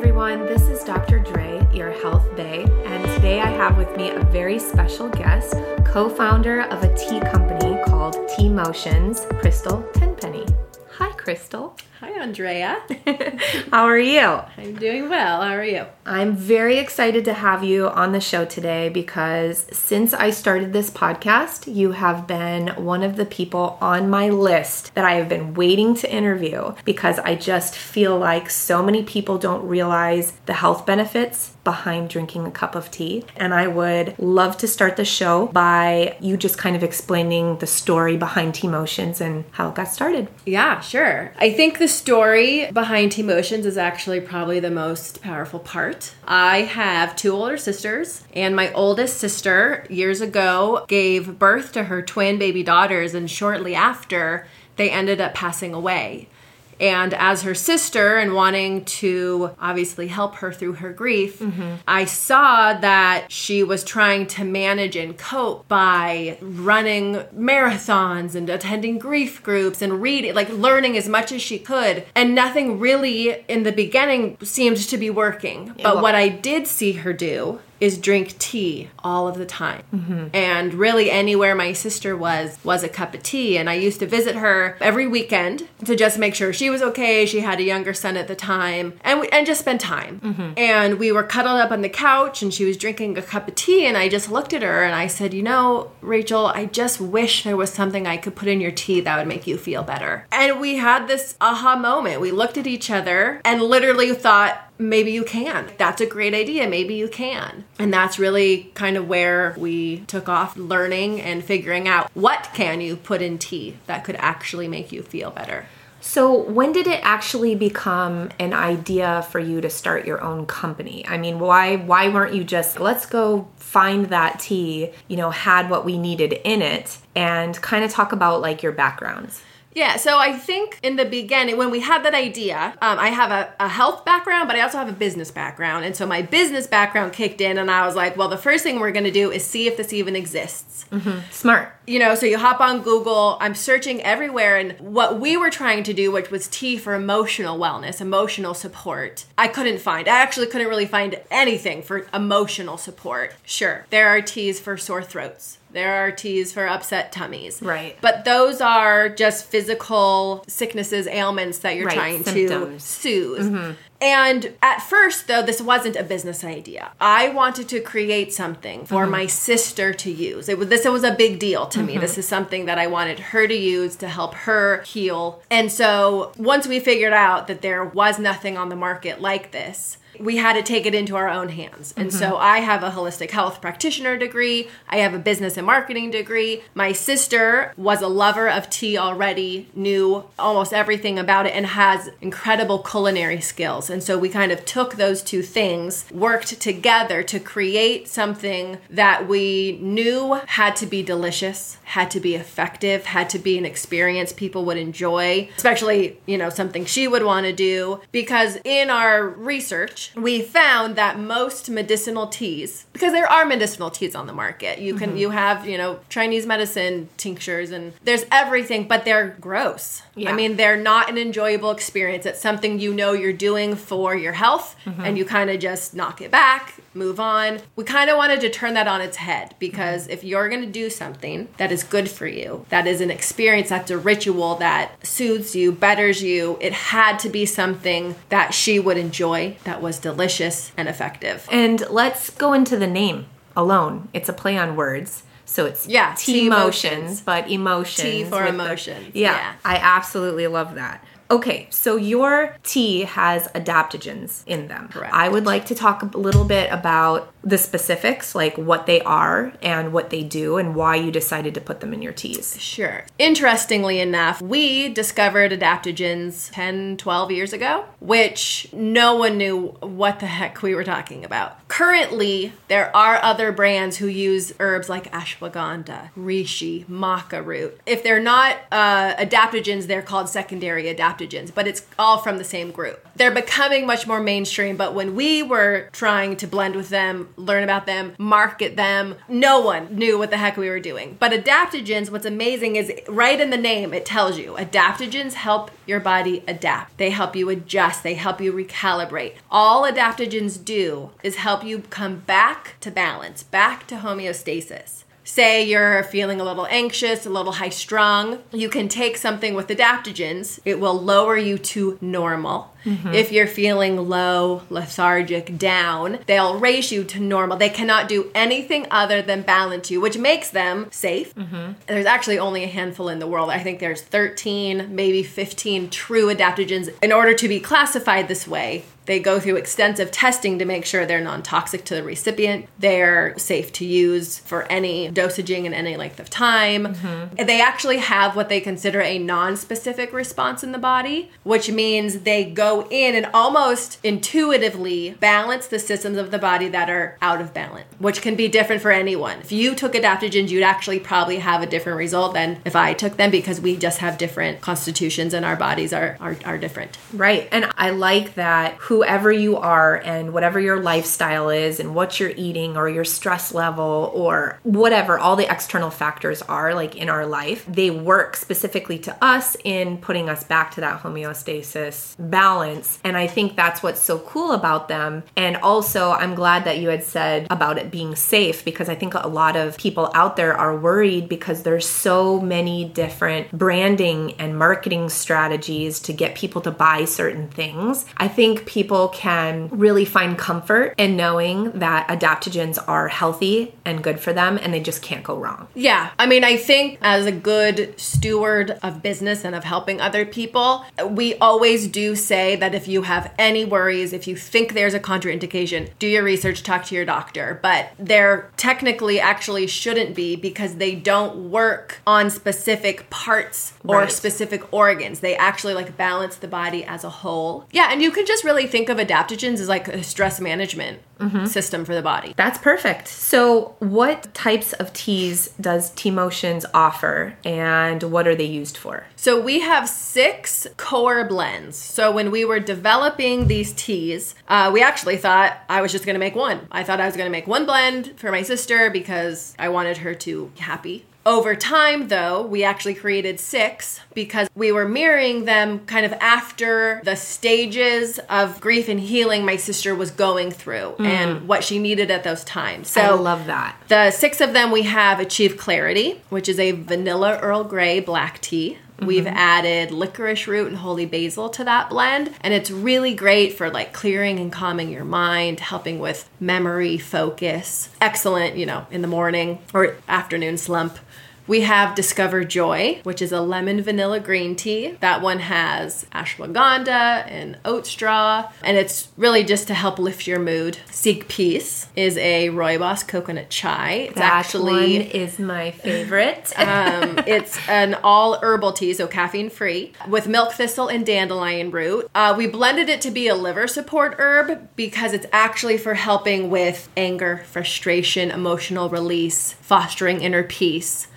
everyone. This is Dr. Dre, your health bay, and today I have with me a very special guest, co-founder of a tea company called Tea Motions, Crystal Tenpenny. Hi, Crystal. Hi, Andrea. How are you? I'm doing well. How are you? I'm very excited to have you on the show today because since I started this podcast, you have been one of the people on my list that I have been waiting to interview because I just feel like so many people don't realize the health benefits behind drinking a cup of tea. And I would love to start the show by you just kind of explaining the story behind Tea Motions and how it got started. Yeah, sure. I think the story behind Tea Motions is actually probably the most powerful part. I have two older sisters, and my oldest sister years ago gave birth to her twin baby daughters, and shortly after, they ended up passing away. And as her sister and wanting to obviously help her through her grief, mm-hmm. I saw that she was trying to manage and cope by running marathons and attending grief groups and reading, like learning as much as she could. And nothing really in the beginning seemed to be working. But what I did see her do is drink tea all of the time. Mm-hmm. And really anywhere my sister was was a cup of tea and I used to visit her every weekend to just make sure she was okay. She had a younger son at the time and we, and just spend time. Mm-hmm. And we were cuddled up on the couch and she was drinking a cup of tea and I just looked at her and I said, "You know, Rachel, I just wish there was something I could put in your tea that would make you feel better." And we had this aha moment. We looked at each other and literally thought maybe you can. That's a great idea. Maybe you can. And that's really kind of where we took off learning and figuring out what can you put in tea that could actually make you feel better. So, when did it actually become an idea for you to start your own company? I mean, why why weren't you just let's go find that tea, you know, had what we needed in it and kind of talk about like your backgrounds? Yeah, so I think in the beginning, when we had that idea, um, I have a, a, health background, but I also have a business background. And so my business background kicked in, and I was like, well, the first thing we're gonna do is see if this even exists. Mm-hmm. Smart. You know, so you hop on Google, I'm searching everywhere, and what we were trying to do, which was tea for emotional wellness, emotional support, I couldn't find. I actually couldn't really find anything for emotional support. Sure, there are teas for sore throats there are teas for upset tummies. Right. But those are just physical sicknesses, ailments that you're right. trying Symptoms. to soothe. Mm-hmm. And at first, though, this wasn't a business idea. I wanted to create something for mm-hmm. my sister to use. It was this was a big deal to mm-hmm. me. This is something that I wanted her to use to help her heal. And so once we figured out that there was nothing on the market like this, we had to take it into our own hands. And mm-hmm. so I have a holistic health practitioner degree, I have a business and marketing degree. My sister was a lover of tea already, knew almost everything about it, and has incredible culinary skills. And so we kind of took those two things, worked together to create something that we knew had to be delicious, had to be effective, had to be an experience people would enjoy, especially, you know, something she would want to do. Because in our research, we found that most medicinal teas, because there are medicinal teas on the market, you can mm-hmm. you have you know Chinese medicine tinctures and there's everything, but they're gross. Yeah. I mean, they're not an enjoyable experience. It's something you know you're doing for your health, mm-hmm. and you kind of just knock it back, move on. We kind of wanted to turn that on its head because mm-hmm. if you're going to do something that is good for you, that is an experience, that's a ritual that soothes you, betters you, it had to be something that she would enjoy, that was delicious and effective. And let's go into the name alone. It's a play on words. So it's yeah, T motions, but emotions. Tea for emotions. The, yeah, yeah, I absolutely love that. Okay, so your tea has adaptogens in them. Correct. I would like to talk a little bit about the specifics, like what they are and what they do and why you decided to put them in your teas. Sure. Interestingly enough, we discovered adaptogens 10, 12 years ago, which no one knew what the heck we were talking about. Currently, there are other brands who use herbs like ashwagandha, reishi, maca root. If they're not uh, adaptogens, they're called secondary adaptogens adaptogens, but it's all from the same group. They're becoming much more mainstream, but when we were trying to blend with them, learn about them, market them, no one knew what the heck we were doing. But adaptogens, what's amazing is right in the name, it tells you adaptogens help your body adapt. They help you adjust, they help you recalibrate. All adaptogens do is help you come back to balance, back to homeostasis say you're feeling a little anxious, a little high strung, you can take something with adaptogens. It will lower you to normal. Mm-hmm. If you're feeling low, lethargic, down, they'll raise you to normal. They cannot do anything other than balance you, which makes them safe. Mm-hmm. There's actually only a handful in the world. I think there's 13, maybe 15 true adaptogens. In order to be classified this way, they go through extensive testing to make sure they're non toxic to the recipient. They're safe to use for any dosaging and any length of time. Mm-hmm. They actually have what they consider a non specific response in the body, which means they go in and almost intuitively balance the systems of the body that are out of balance, which can be different for anyone. If you took adaptogens, you'd actually probably have a different result than if I took them because we just have different constitutions and our bodies are, are, are different. Right. And I like that whoever you are and whatever your lifestyle is and what you're eating or your stress level or whatever all the external factors are like in our life, they work specifically to us in putting us back to that homeostasis balance. And I think that's what's so cool about them. And also, I'm glad that you had said about it being safe because I think a lot of people out there are worried because there's so many different branding and marketing strategies to get people to buy certain things. I think people people can really find comfort in knowing that adaptogens are healthy and good for them and they just can't go wrong. Yeah. I mean, I think as a good steward of business and of helping other people, we always do say that if you have any worries, if you think there's a contraindication, do your research, talk to your doctor. But there technically actually shouldn't be because they don't work on specific parts or right. specific organs. They actually like balance the body as a whole. Yeah, and you can just really think of adaptogens as like a stress management mm-hmm. system for the body. That's perfect. So, what types of teas does T Motions offer and what are they used for? So, we have six core blends. So, when we were developing these teas, uh, we actually thought I was just going to make one. I thought I was going to make one blend for my sister because I wanted her to be happy over time, though, we actually created six because we were mirroring them kind of after the stages of grief and healing my sister was going through mm. and what she needed at those times. So I love that. The six of them we have Achieve Clarity, which is a vanilla Earl Grey black tea. Mm-hmm. We've added licorice root and holy basil to that blend, and it's really great for like clearing and calming your mind, helping with memory, focus. Excellent, you know, in the morning or afternoon slump. We have Discover Joy, which is a lemon vanilla green tea. That one has ashwagandha and oat straw, and it's really just to help lift your mood. Seek Peace is a Rooibos coconut chai. It's that actually one is my favorite. um, it's an all herbal tea, so caffeine free, with milk thistle and dandelion root. Uh, we blended it to be a liver support herb because it's actually for helping with anger, frustration, emotional release, fostering inner peace.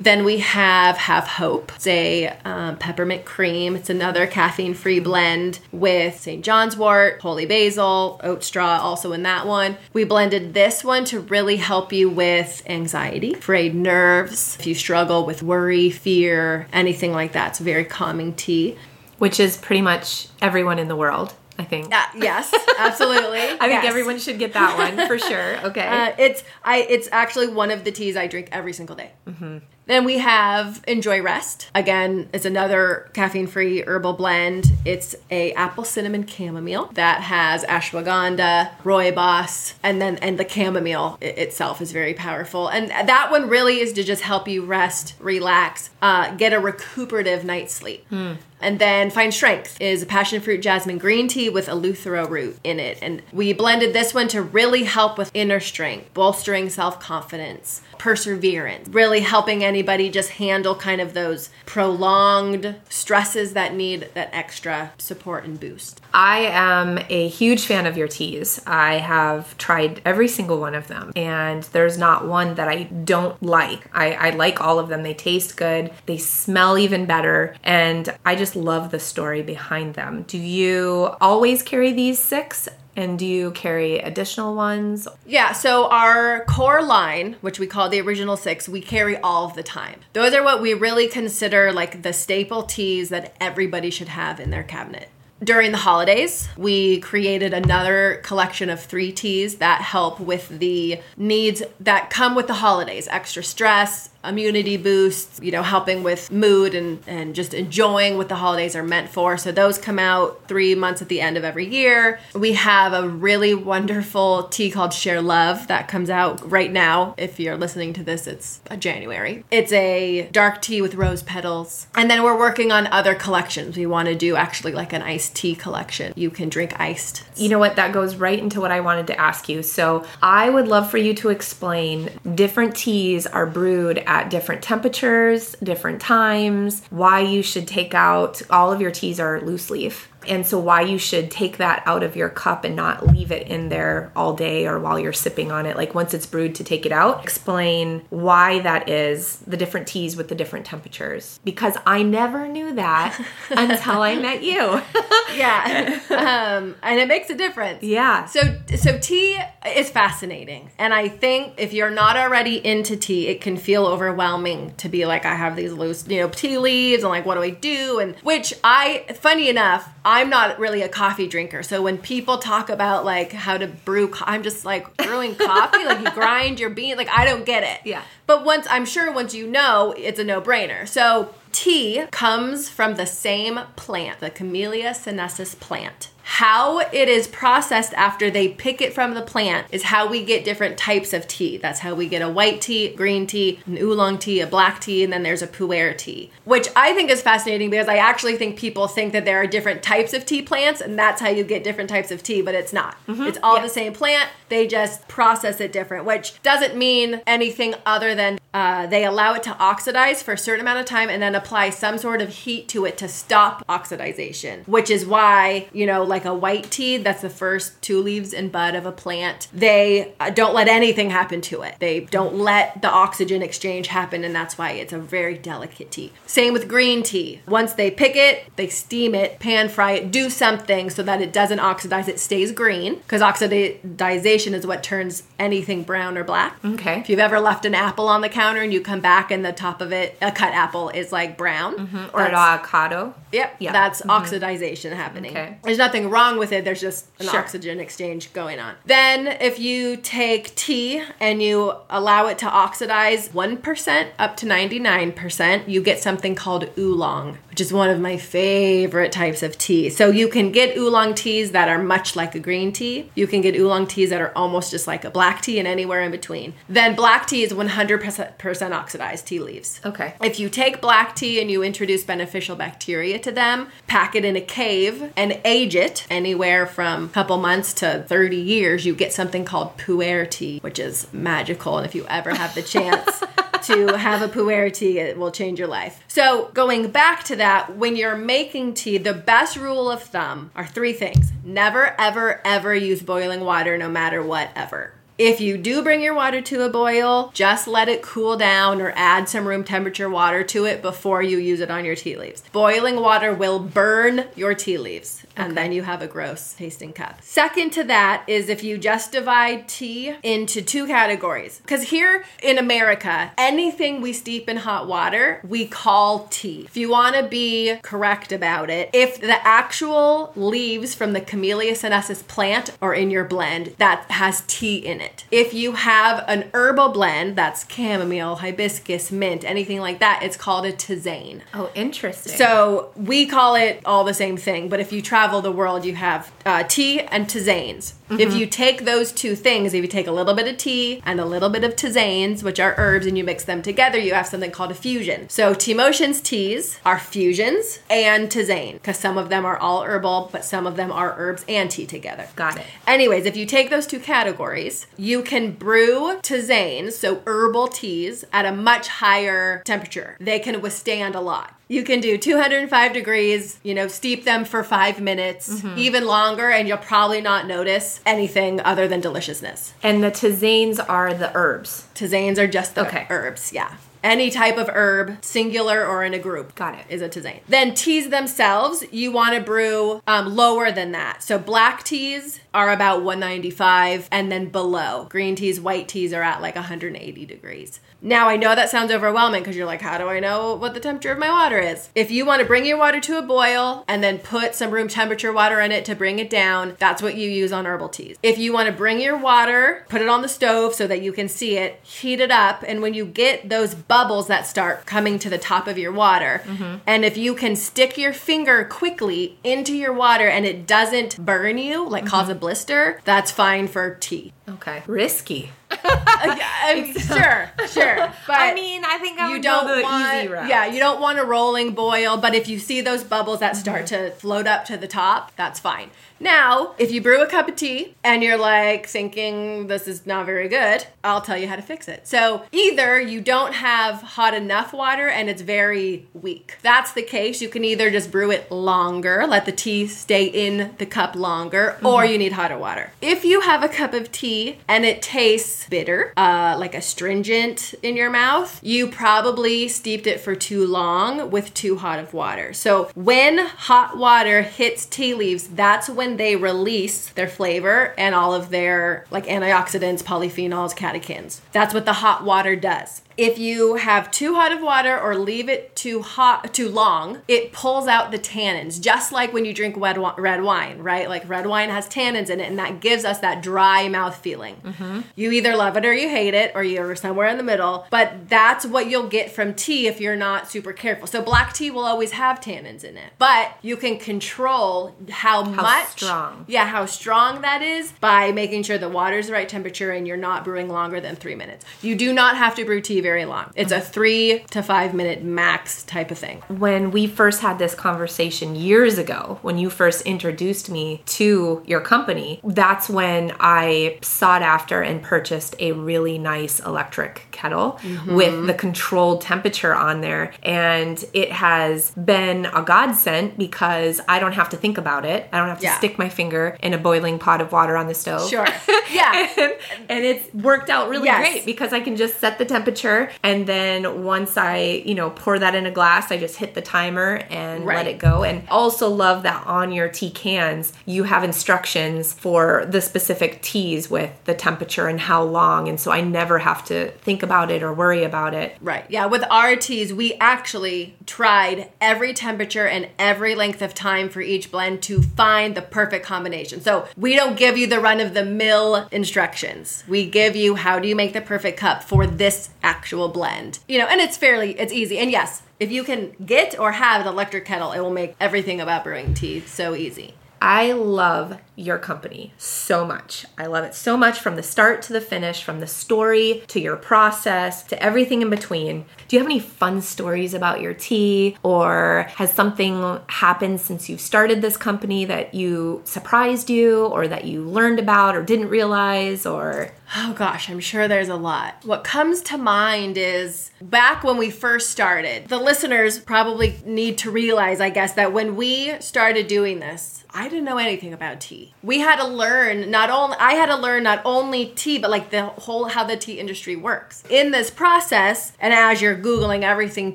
Then we have Have Hope. It's a um, peppermint cream. It's another caffeine free blend with St. John's wort, holy basil, oat straw, also in that one. We blended this one to really help you with anxiety, frayed nerves, if you struggle with worry, fear, anything like that. It's a very calming tea. Which is pretty much everyone in the world. I think. Uh, yes, absolutely. I think yes. everyone should get that one for sure. Okay. Uh, it's I. It's actually one of the teas I drink every single day. Mm-hmm. Then we have Enjoy Rest. Again, it's another caffeine-free herbal blend. It's a apple cinnamon chamomile that has ashwagandha, rooibos, and then and the chamomile itself is very powerful. And that one really is to just help you rest, relax, uh, get a recuperative night's sleep. Hmm. And then Find Strength is a passion fruit jasmine green tea with eleuthero root in it. And we blended this one to really help with inner strength, bolstering self confidence, perseverance, really helping anybody just handle kind of those prolonged stresses that need that extra support and boost. I am a huge fan of your teas. I have tried every single one of them, and there's not one that I don't like. I, I like all of them. They taste good, they smell even better, and I just love the story behind them. Do you always carry these six? And do you carry additional ones? Yeah, so our core line, which we call the original six, we carry all the time. Those are what we really consider like the staple teas that everybody should have in their cabinet. During the holidays, we created another collection of three teas that help with the needs that come with the holidays extra stress, immunity boosts, you know, helping with mood and, and just enjoying what the holidays are meant for. So those come out three months at the end of every year. We have a really wonderful tea called Share Love that comes out right now. If you're listening to this, it's January. It's a dark tea with rose petals. And then we're working on other collections. We want to do actually like an iced tea collection. You can drink iced. You know what? That goes right into what I wanted to ask you. So I would love for you to explain different teas are brewed at different temperatures, different times, why you should take out all of your teas are loose leaf and so why you should take that out of your cup and not leave it in there all day or while you're sipping on it. Like once it's brewed to take it out. Explain why that is the different teas with the different temperatures. Because i never knew that until i met you. Yeah. Um, and it makes a difference. Yeah. So so tea is fascinating. And i think if you're not already into tea it can feel overwhelming to be like i have these loose you know tea leaves and like what do i do? And which i funny enough I'm not really a coffee drinker. So when people talk about like how to brew, co- I'm just like brewing coffee, like you grind your bean, like I don't get it. Yeah. But once I'm sure once you know, it's a no brainer. So tea comes from the same plant, the Camellia sinensis plant. How it is processed after they pick it from the plant is how we get different types of tea. That's how we get a white tea, green tea, an oolong tea, a black tea, and then there's a pu'er tea, which I think is fascinating because I actually think people think that there are different types of tea plants and that's how you get different types of tea, but it's not. Mm-hmm. It's all yeah. the same plant. They just process it different, which doesn't mean anything other than uh, they allow it to oxidize for a certain amount of time and then apply some sort of heat to it to stop oxidization, which is why, you know, like a white tea, that's the first two leaves and bud of a plant, they uh, don't let anything happen to it. They don't let the oxygen exchange happen, and that's why it's a very delicate tea. Same with green tea. Once they pick it, they steam it, pan fry it, do something so that it doesn't oxidize, it stays green, because oxidization is what turns anything brown or black. Okay. If you've ever left an apple on the counter and you come back and the top of it, a cut apple, is like brown. Mm-hmm. Or an avocado. Yep. Yeah. That's mm-hmm. oxidization happening. Okay. There's nothing wrong with it. There's just an sure. oxygen exchange going on. Then if you take tea and you allow it to oxidize 1% up to 99%, you get something called oolong, which is one of my favorite types of tea. So you can get oolong teas that are much like a green tea. You can get oolong teas that are almost just like a black tea and anywhere in between. Then black tea is 100% oxidized tea leaves. Okay. If you take black tea and you introduce beneficial bacteria to them, pack it in a cave, and age it anywhere from a couple months to 30 years, you get something called pu'er tea, which is magical. And if you ever have the chance, to have a pu'er tea, it will change your life. So, going back to that, when you're making tea, the best rule of thumb are three things never, ever, ever use boiling water, no matter what, ever. If you do bring your water to a boil, just let it cool down or add some room temperature water to it before you use it on your tea leaves. Boiling water will burn your tea leaves and okay. then you have a gross tasting cup. Second to that is if you just divide tea into two categories. Because here in America, anything we steep in hot water, we call tea. If you want to be correct about it, if the actual leaves from the Camellia sinensis plant are in your blend, that has tea in it. If you have an herbal blend, that's chamomile, hibiscus, mint, anything like that, it's called a tisane. Oh, interesting. So we call it all the same thing, but if you travel the world, you have uh, tea and tisanes. If mm-hmm. you take those two things, if you take a little bit of tea and a little bit of tisanes, which are herbs, and you mix them together, you have something called a fusion. So T Motion's teas are fusions and tisane because some of them are all herbal, but some of them are herbs and tea together. Got it. Anyways, if you take those two categories, you can brew tisane, so herbal teas, at a much higher temperature. They can withstand a lot. You can do 205 degrees, you know, steep them for five minutes, even longer, and you'll probably not notice anything other than deliciousness. And the tisanes are the herbs. Tisanes are just the Okay. herbs, yeah. Any type of herb, singular or in a group. Got it. Is a tisane. Then teas themselves, you want to brew um, lower than that. So black teas are about 195 and then below. Green teas, white teas are at like 180 degrees. Now I know that sounds overwhelming because you're like, how do I know what the temperature of my water is? If you want to bring your water to a boil and then put some room temperature water in it to bring it down, that's what you use on herbal teas. If you want to bring your water, put it on the stove so that you can see it, heat it up, and when you get those bubbles that start coming to the top of your water, mm-hmm. and if you can stick your finger quickly into your water and it doesn't burn you, like cause mm-hmm. a blister, that's fine for tea. Okay. Risky. I sure, sure. But I mean, I think I you don't go the want, yeah, you don't want a rolling boil. But if you see those bubbles that start Mm-hmm. to float up to the top, that's fine. Now, if you brew a cup of tea and you're like thinking this is not very good, I'll tell you how to fix it. So either you don't have hot enough water and it's very weak. That's the case. You can either just brew it longer, let the tea stay in the cup longer, or Mm-hmm. you need hotter water. If you have a cup of tea and it tastes bitter, uh, like astringent in your mouth, you probably steeped it for too long with too hot of water. So when hot water hits tea leaves, that's when they release their flavor and all of their like antioxidants, polyphenols, catechins. That's what the hot water does. If you have too hot of water or leave it too hot too long, it pulls out the tannins, just like when you drink red, red wine, right? Like red wine has tannins in it, and that gives us that dry mouth feeling. Mm-hmm. You either love it or you hate it, or you're somewhere in the middle. But that's what you'll get from tea if you're not super careful. So black tea will always have tannins in it, but you can control how, much strong. yeah, how strong that is by making sure the water's the right temperature and you're not brewing longer than three minutes. You do not have to brew tea very long. It's a three to five minute max type of thing. when we first had this conversation years ago, when you first introduced me to your company, that's when I sought after and purchased a really nice electric kettle mm-hmm. with the controlled temperature on there. And it has been a godsend because I don't have to think about it. I don't have to Yeah. stick my finger in a boiling pot of water on the stove. Sure. Yeah. and, and it's worked out really Yes. great because I can just set the temperature and then once I, you know, pour that in a glass, I just hit the timer and Right. let it go. And also love that on your tea cans, you have instructions for the specific teas with the temperature and how long. And so I never have to think about it or worry about it. Right. Yeah. With our teas, we actually tried every temperature and every length of time for each blend to find the perfect combination. So we don't give you the run of the mill instructions. We give you how do you make the perfect cup for this actual blend. You know, and it's fairly it's easy. And yes, if you can get or have an electric kettle, it will make everything about brewing tea so easy. I love your company so much. I love it so much from the start to the finish, from the story to your process to everything in between. Do you have any fun stories about your tea or has something happened since you've started this company that you surprised you or that you learned about or didn't realize or Oh gosh, I'm sure there's a lot. What comes to mind is back when we first started, the listeners probably need to realize, I guess, that when we started doing this, I didn't know anything about tea. We had to learn not only I had to learn not only tea, but like the whole how the tea industry works. In this process, and as you're googling everything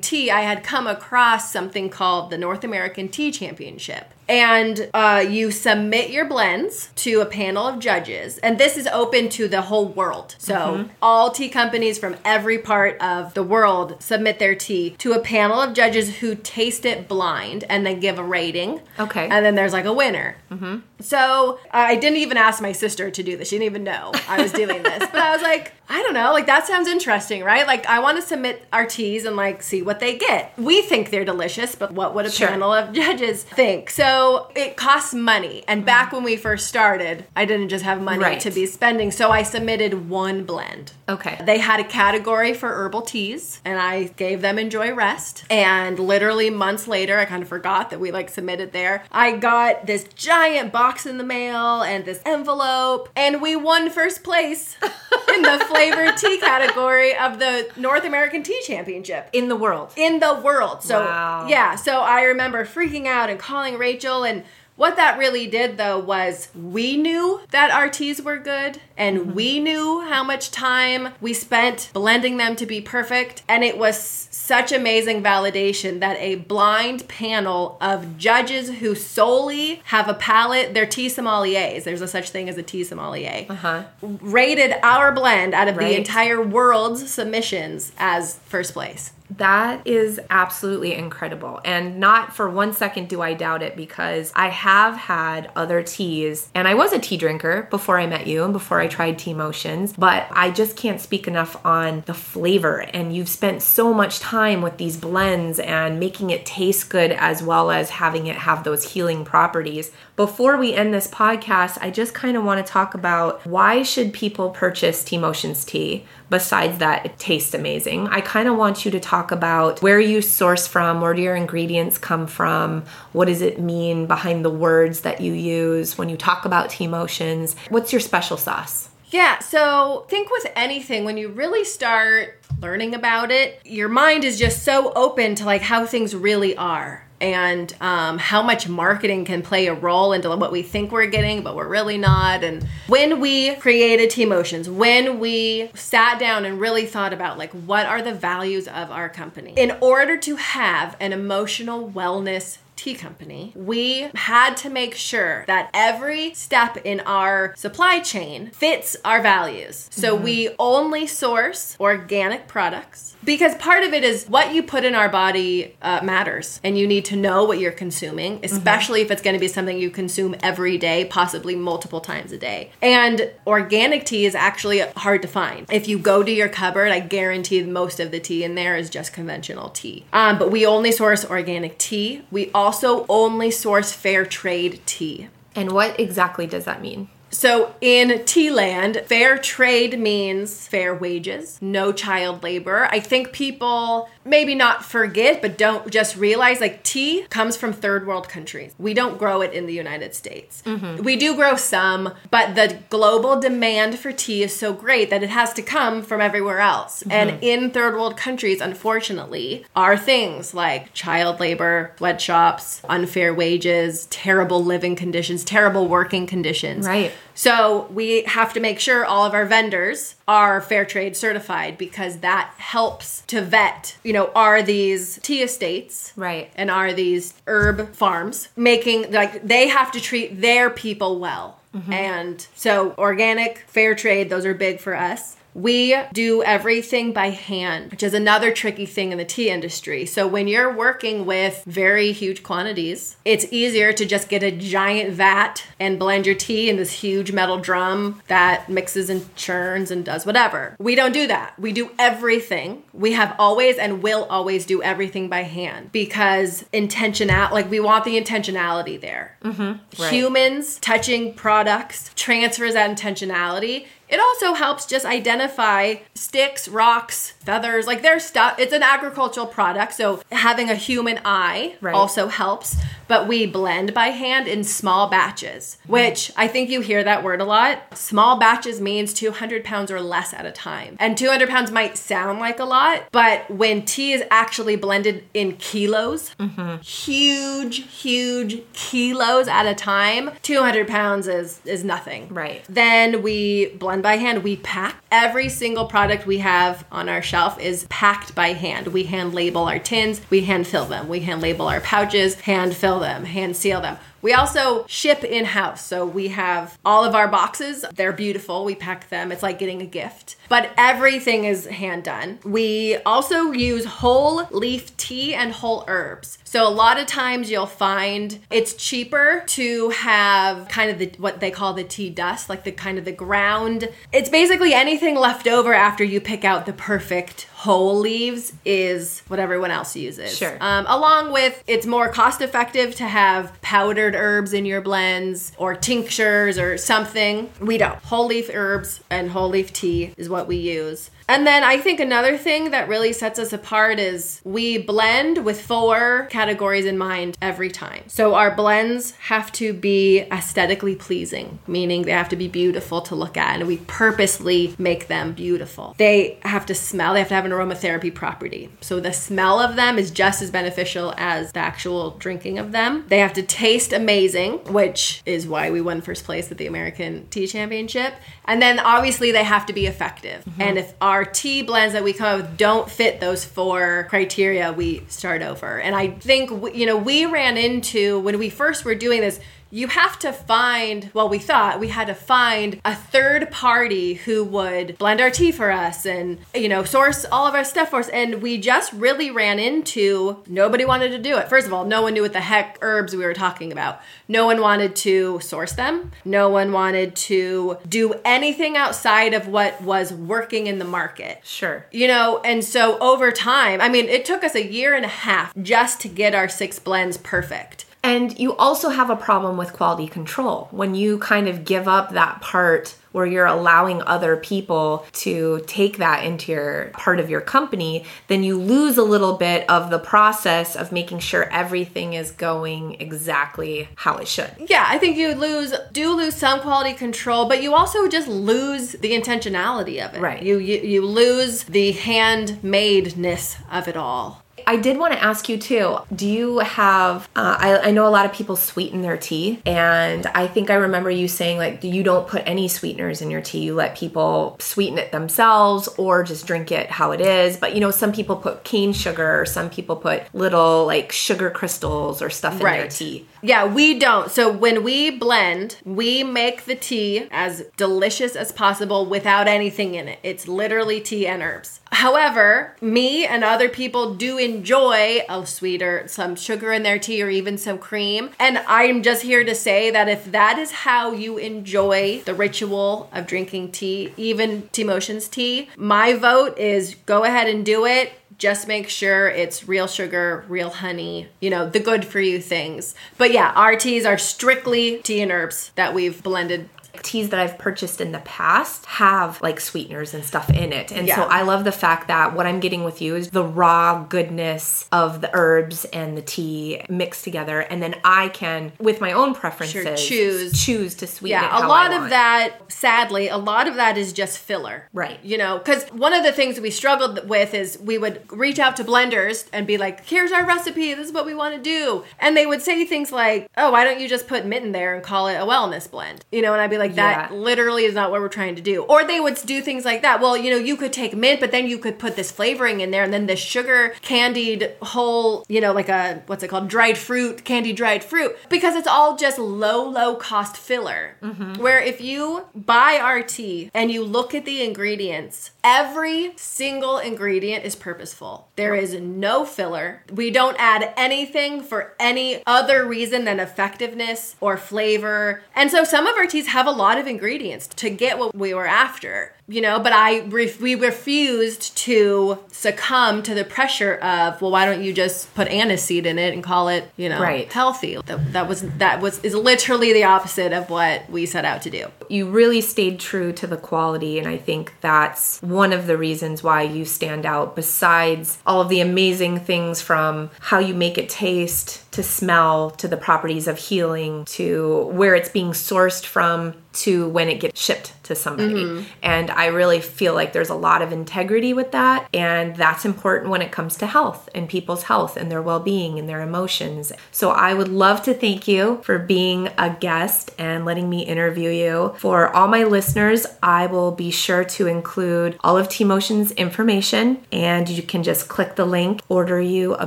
tea, I had come across something called the North American Tea Championship and uh, you submit your blends to a panel of judges and this is open to the whole world so mm-hmm. all tea companies from every part of the world submit their tea to a panel of judges who taste it blind and then give a rating Okay. and then there's like a winner mm-hmm. so so I didn't even ask my sister to do this. She didn't even know I was doing this. But I was like, I don't know, like that sounds interesting, right? Like I want to submit our teas and like see what they get. We think they're delicious, but what would a Sure. panel of judges think? So it costs money. And back mm. when we first started, I didn't just have money Right. to be spending. So I submitted one blend. Okay. They had a category for herbal teas, and I gave them Enjoy Rest. And literally months later, I kind of forgot that we like submitted there. I got this giant box in the mail and this envelope, and we won first place in the flavored tea category of the North American Tea Championship In the world. in the world. So Wow. yeah, so I remember freaking out and calling Rachel and what that really did though was we knew that our teas were good and we knew how much time we spent blending them to be perfect and it was such amazing validation that a blind panel of judges who solely have a palate they're tea sommeliers there's a such thing as a tea sommelier Uh-huh. rated our blend out of Right. the entire world's submissions as first place That is absolutely incredible. And not for one second do I doubt it because I have had other teas and I was a tea drinker before I met you and before I tried Tea Motions, but I just can't speak enough on the flavor. And you've spent so much time with these blends and making it taste good as well as having it have those healing properties. Before we end this podcast, I just kind of want to talk about why should people purchase Tea Motions tea? besides that it tastes amazing i kind of want you to talk about where you source from where do your ingredients come from what does it mean behind the words that you use when you talk about tea motions what's your special sauce Yeah, so think with anything when you really start learning about it, your mind is just so open to like how things really are and um, how much marketing can play a role into what we think we're getting, but we're really not. And when we created T Motions, when we sat down and really thought about like what are the values of our company, in order to have an emotional wellness tea company, we had to make sure that every step in our supply chain fits our values. So we only source organic products because part of it is what you put in our body uh, matters and you need to know what you're consuming, especially if it's going to be something you consume every day, possibly multiple times a day. And organic tea is actually hard to find. If you go to your cupboard, I guarantee most of the tea in there is just conventional tea. Um, but we only source organic tea. We also only source fair trade tea. and what exactly does that mean So in tea land, fair trade means fair wages, no child labor. I think people maybe not forget, but don't just realize like tea comes from third world countries. We don't grow it in the United States. Mm-hmm. We do grow some, but the global demand for tea is so great that it has to come from everywhere else. Mm-hmm. And in third world countries, unfortunately, are things like child labor, sweatshops, unfair wages, terrible living conditions, terrible working conditions. Right. So we have to make sure all of our vendors are fair trade certified because that helps to vet, you know, are these tea estates Right. and are these herb farms making like they have to treat their people well. Mm-hmm. And so organic, fair trade, those are big for us. We do everything by hand, which is another tricky thing in the tea industry. So when you're working with very huge quantities, it's easier to just get a giant vat and blend your tea in this huge metal drum that mixes and churns and does whatever. We don't do that. We do everything. We have always and will always do everything by hand because intentional like we want the intentionality there. Mm-hmm. right. Humans touching products transfers that intentionality. It also helps just identify sticks, rocks, feathers, like there's stuff. It's an agricultural product, so having a human eye Right. also helps. But we blend by hand in small batches, which I think you hear that word a lot. Small batches means 200 pounds or less at a time. And 200 pounds might sound like a lot, but when tea is actually blended in kilos, mm-hmm. huge, huge kilos at a time, 200 pounds is, is nothing. Right. Then we blend by hand. We pack. Every single product we have on our shelf is packed by hand. We hand label our tins, we hand fill them, we hand label our pouches, hand fill them, hand seal them. We also ship in house. So we have all of our boxes. They're beautiful. We pack them. It's like getting a gift. But everything is hand done. We also use whole leaf tea and whole herbs. So a lot of times you'll find it's cheaper to have kind of the what they call the tea dust, like the kind of the ground. It's basically anything left over after you pick out the perfect whole leaves is what everyone else uses. Sure. Um, along with it's more cost effective to have powdered herbs in your blends or tinctures or something. We don't. Whole leaf herbs and whole leaf tea is what we use. And then I think another thing that really sets us apart is we blend with four categories in mind every time. So our blends have to be aesthetically pleasing, meaning they have to be beautiful to look at, and we purposely make them beautiful. They have to smell, they have to have an aromatherapy property. So the smell of them is just as beneficial as the actual drinking of them. They have to taste amazing, which is why we won first place at the American Tea Championship. And then obviously they have to be effective. Mm-hmm. And if our tea blends that we come up with don't fit those four criteria, we start over. And I think, you know, we ran into when we first were doing this, you have to find, well, we thought we had to find a third party who would blend our tea for us and, you know, source all of our stuff for us. And we just really ran into nobody wanted to do it. First of all, no one knew what the heck herbs we were talking about. No one wanted to source them. No one wanted to do anything outside of what was working in the market. Sure. You know, and so over time, I mean, it took us a year and a half just to get our six blends perfect. And you also have a problem with quality control when you kind of give up that part where you're allowing other people to take that into your part of your company, then you lose a little bit of the process of making sure everything is going exactly how it should. Yeah, I think you lose do lose some quality control, but you also just lose the intentionality of it. Right. You you, you lose the handmadeness of it all. I did want to ask you too. Do you have? Uh, I, I know a lot of people sweeten their tea, and I think I remember you saying like you don't put any sweeteners in your tea. You let people sweeten it themselves or just drink it how it is. But you know, some people put cane sugar, some people put little like sugar crystals or stuff in their tea. Yeah, we don't. So when we blend, we make the tea as delicious as possible without anything in it. It's literally tea and herbs. However, me and other people do enjoy a sweeter, some sugar in their tea or even some cream. And I'm just here to say that if that is how you enjoy the ritual of drinking tea, even Tea Motions tea, my vote is go ahead and do it just make sure it's real sugar, real honey, you know, the good for you things. But yeah, our teas are strictly tea and herbs that we've blended. Teas that I've purchased in the past have like sweeteners and stuff in it. And so I love the fact that what I'm getting with you is the raw goodness of the herbs and the tea mixed together. And then I can, with my own preferences, choose. choose to sweeten it. Yeah, a lot of that, sadly, a lot of that is just filler. Right. You know, because one of the things we struggled with is we would reach out to blenders and be like, here's our recipe, this is what we want to do. And they would say things like, oh, why don't you just put mint in there and call it a wellness blend? You know, and I'd be like, that Yeah. literally is not what we're trying to do. Or they would do things like that. Well, you know, you could take mint, but then you could put this flavoring in there and then the sugar candied whole, you know, like a, what's it called? Dried fruit, candy dried fruit. Because it's all just low, low cost filler. Mm-hmm. Where if you buy our tea and you look at the ingredients, every single ingredient is purposeful. There is no filler. We don't add anything for any other reason than effectiveness or flavor. And so some of our teas have a lot of ingredients to get what we were after. You know, but I ref- we refused to succumb to the pressure of well, why don't you just put aniseed in it and call it you know Right. healthy? That, that was that was is literally the opposite of what we set out to do. you really stayed true to the quality and i think that's one of the reasons why you stand out besides all of the amazing things from how you make it taste to smell to the properties of healing to where it's being sourced from to when it gets shipped to somebody. Mm-hmm. And i really feel like there's a lot of integrity with that and that's important when it comes to health and people's health and their well-being and their emotions. So i would love to thank you for being a guest and letting me interview you. For all my listeners i will be sure to include all of t-motion's information and you can just click the link order you a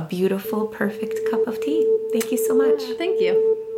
beautiful perfect cup of tea. Thank you so much. Thank you.